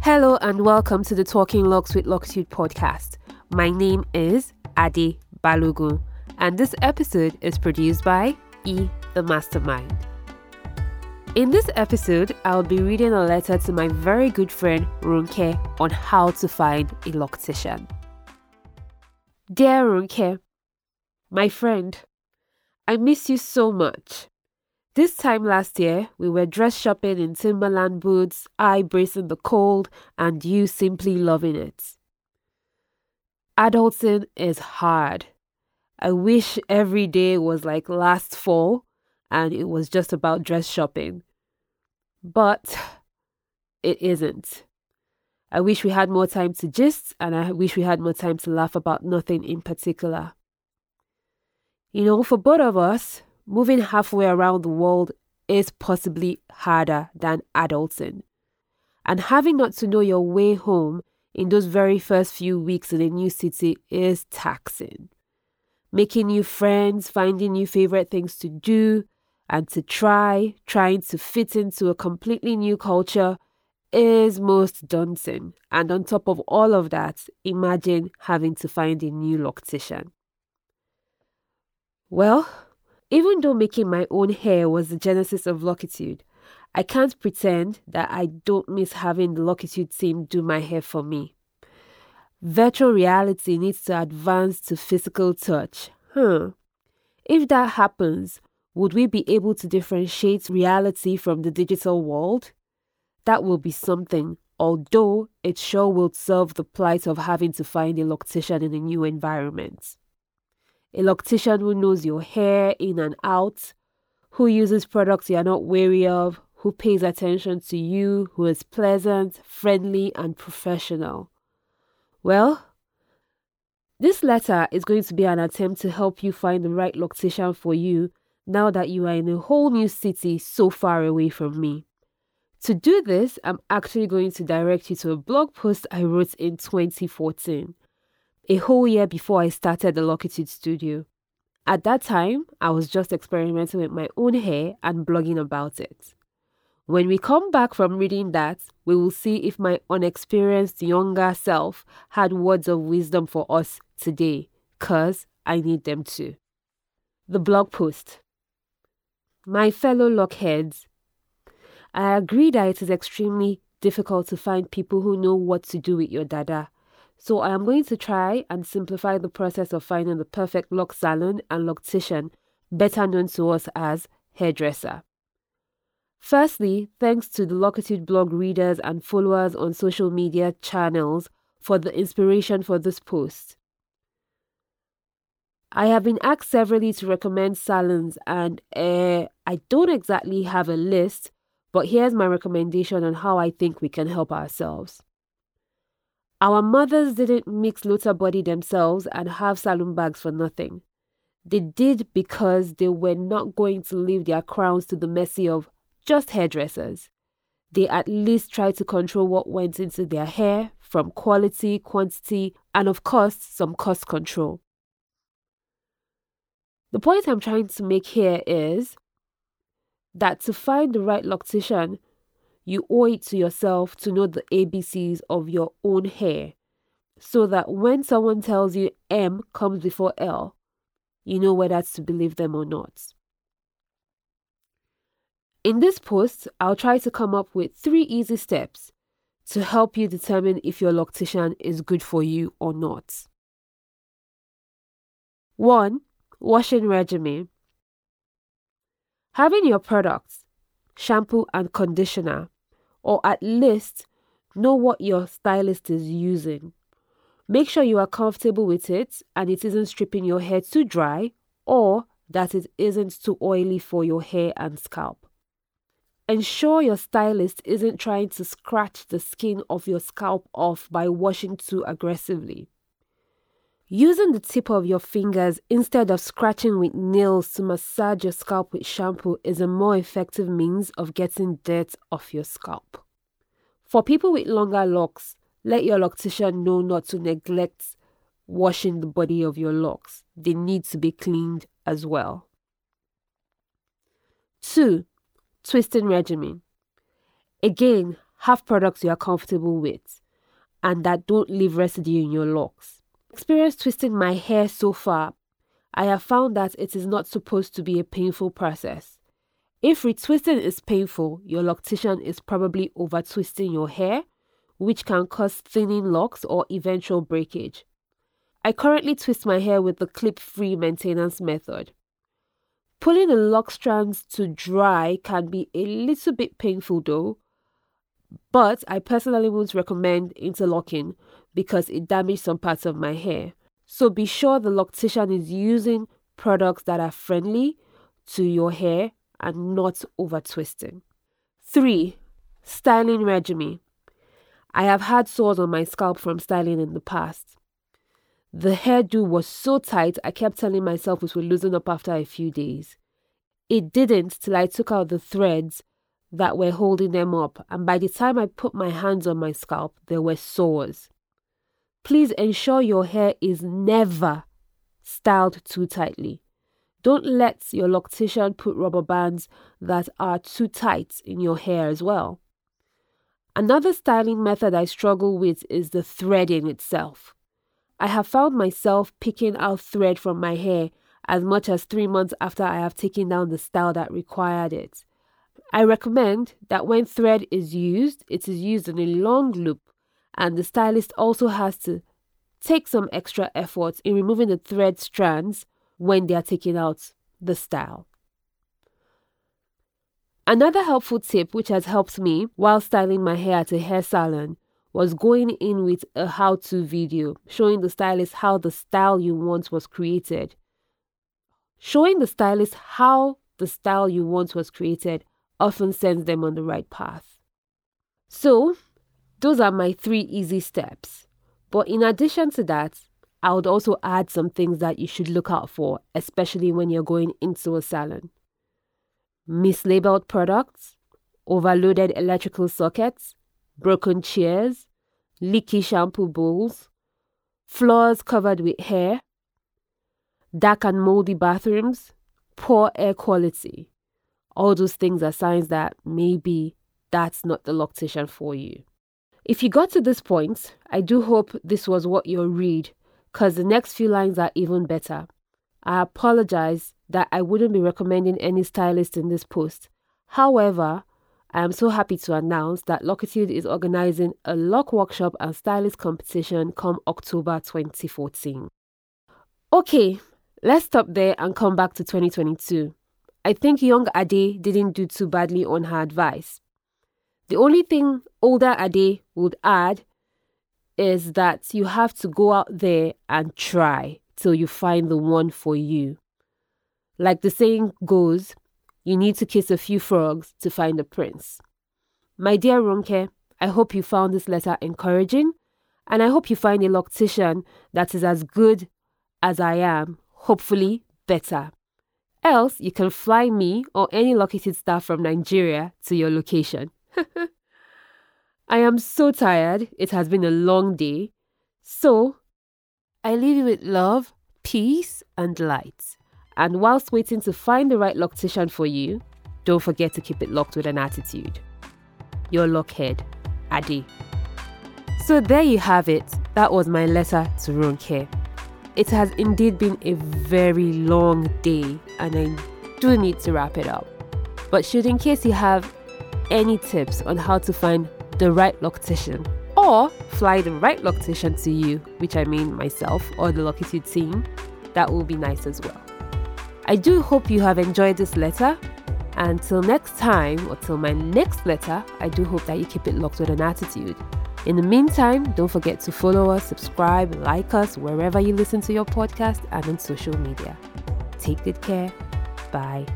Hello and welcome to the Talking Locks with Locitude podcast. My name is Adi Balogun, and this episode is produced by E the Mastermind. In this episode, I'll be reading a letter to my very good friend Ronke on how to find a loctician. Dear Ronke, my friend, I miss you so much. This time last year, we were dress shopping in Timberland boots, I bracing the cold, and you simply loving it. Adulting is hard. I wish every day was like last fall and it was just about dress shopping. But it isn't. I wish we had more time to gist and I wish we had more time to laugh about nothing in particular. You know, for both of us, moving halfway around the world is possibly harder than adulting. And having not to know your way home in those very first few weeks in a new city is taxing. Making new friends, finding new favorite things to do and to try, trying to fit into a completely new culture is most daunting. And on top of all of that, imagine having to find a new loctician. Well, even though making my own hair was the genesis of Locitude, I can't pretend that I don't miss having the Locitude team do my hair for me. Virtual reality needs to advance to physical touch. Huh. If that happens, would we be able to differentiate reality from the digital world? That will be something, although it sure will solve the plight of having to find a loctician in a new environment a loctician who knows your hair in and out, who uses products you are not wary of, who pays attention to you, who is pleasant, friendly, and professional. Well, this letter is going to be an attempt to help you find the right loctician for you now that you are in a whole new city so far away from me. To do this, I'm actually going to direct you to a blog post I wrote in 2014 a whole year before I started the Locitude studio. At that time, I was just experimenting with my own hair and blogging about it. When we come back from reading that, we will see if my unexperienced younger self had words of wisdom for us today, cause I need them too. The blog post. My fellow lockheads, I agree that it is extremely difficult to find people who know what to do with your dada so I am going to try and simplify the process of finding the perfect lock salon and loctician, better known to us as hairdresser. Firstly, thanks to the Locitude blog readers and followers on social media channels for the inspiration for this post. I have been asked severally to recommend salons, and uh, I don't exactly have a list, but here's my recommendation on how I think we can help ourselves. Our mothers didn't mix Lottabody themselves and have saloon bags for nothing. They did because they were not going to leave their crowns to the mercy of just hairdressers. They at least tried to control what went into their hair from quality, quantity, and of course, some cost control. The point I'm trying to make here is that to find the right loctician, you owe it to yourself to know the ABCs of your own hair so that when someone tells you M comes before L, you know whether to believe them or not. In this post, I'll try to come up with three easy steps to help you determine if your loctician is good for you or not. 1. Washing regimen. Having your products, shampoo and conditioner, or at least know what your stylist is using. Make sure you are comfortable with it and it isn't stripping your hair too dry or that it isn't too oily for your hair and scalp. Ensure your stylist isn't trying to scratch the skin of your scalp off by washing too aggressively. Using the tip of your fingers instead of scratching with nails to massage your scalp with shampoo is a more effective means of getting dirt off your scalp. For people with longer locks, let your loctician know not to neglect washing the body of your locks. They need to be cleaned as well. 2. Twisting regimen. Again, have products you are comfortable with and that don't leave residue in your locks. Experience twisting my hair so far, I have found that it is not supposed to be a painful process. If retwisting is painful, your loctician is probably over twisting your hair, which can cause thinning locks or eventual breakage. I currently twist my hair with the clip free maintenance method. Pulling the lock strands to dry can be a little bit painful though, but I personally would recommend interlocking because it damaged some parts of my hair. So be sure the loctician is using products that are friendly to your hair and not over twisting. 3. Styling regimen. I have had sores on my scalp from styling in the past. The hairdo was so tight, I kept telling myself it would loosen up after a few days. It didn't till I took out the threads that were holding them up, and by the time I put my hands on my scalp, there were sores. Please ensure your hair is never styled too tightly. Don't let your loctician put rubber bands that are too tight in your hair as well. Another styling method I struggle with is the threading itself. I have found myself picking out thread from my hair as much as three months after I have taken down the style that required it. I recommend that when thread is used, it is used in a long loop, and the stylist also has to take some extra effort in removing the thread strands when they are taking out the style. Another helpful tip which has helped me while styling my hair at a hair salon was going in with a how to video showing the stylist how the style you want was created. Showing the stylist how the style you want was created often sends them on the right path. So, those are my three easy steps. But in addition to that, I would also add some things that you should look out for, especially when you're going into a salon. Mislabeled products, overloaded electrical sockets, broken chairs, leaky shampoo bowls, floors covered with hair, dark and moldy bathrooms, poor air quality. All those things are signs that maybe that's not the loctician for you. If you got to this point, I do hope this was what you'll read because the next few lines are even better. I apologize that I wouldn't be recommending any stylist in this post. However, I am so happy to announce that Locitude is organizing a lock workshop and stylist competition come October 2014. Okay, let's stop there and come back to 2022. I think young Ade didn't do too badly on her advice. The only thing older Ade would add is that you have to go out there and try till you find the one for you. Like the saying goes, you need to kiss a few frogs to find a prince. My dear Ronke, I hope you found this letter encouraging, and I hope you find a loctician that is as good as I am, hopefully better. Else, you can fly me or any Locitude staff from Nigeria to your location. I am so tired. It has been a long day. So, I leave you with love, peace, and light. And whilst waiting to find the right loctician for you, don't forget to keep it locked with an attitude. Your lockhead, Adi. So there you have it. That was my letter to Ronke. It has indeed been a very long day and I do need to wrap it up. But should in case you have any tips on how to find the right loctician or fly the right loctician to you, which I mean myself or the Locitude team, that will be nice as well. I do hope you have enjoyed this letter. Until next time, or till my next letter, I do hope that you keep it locked with an attitude. In the meantime, don't forget to follow us, subscribe, like us wherever you listen to your podcast and on social media. Take good care. Bye.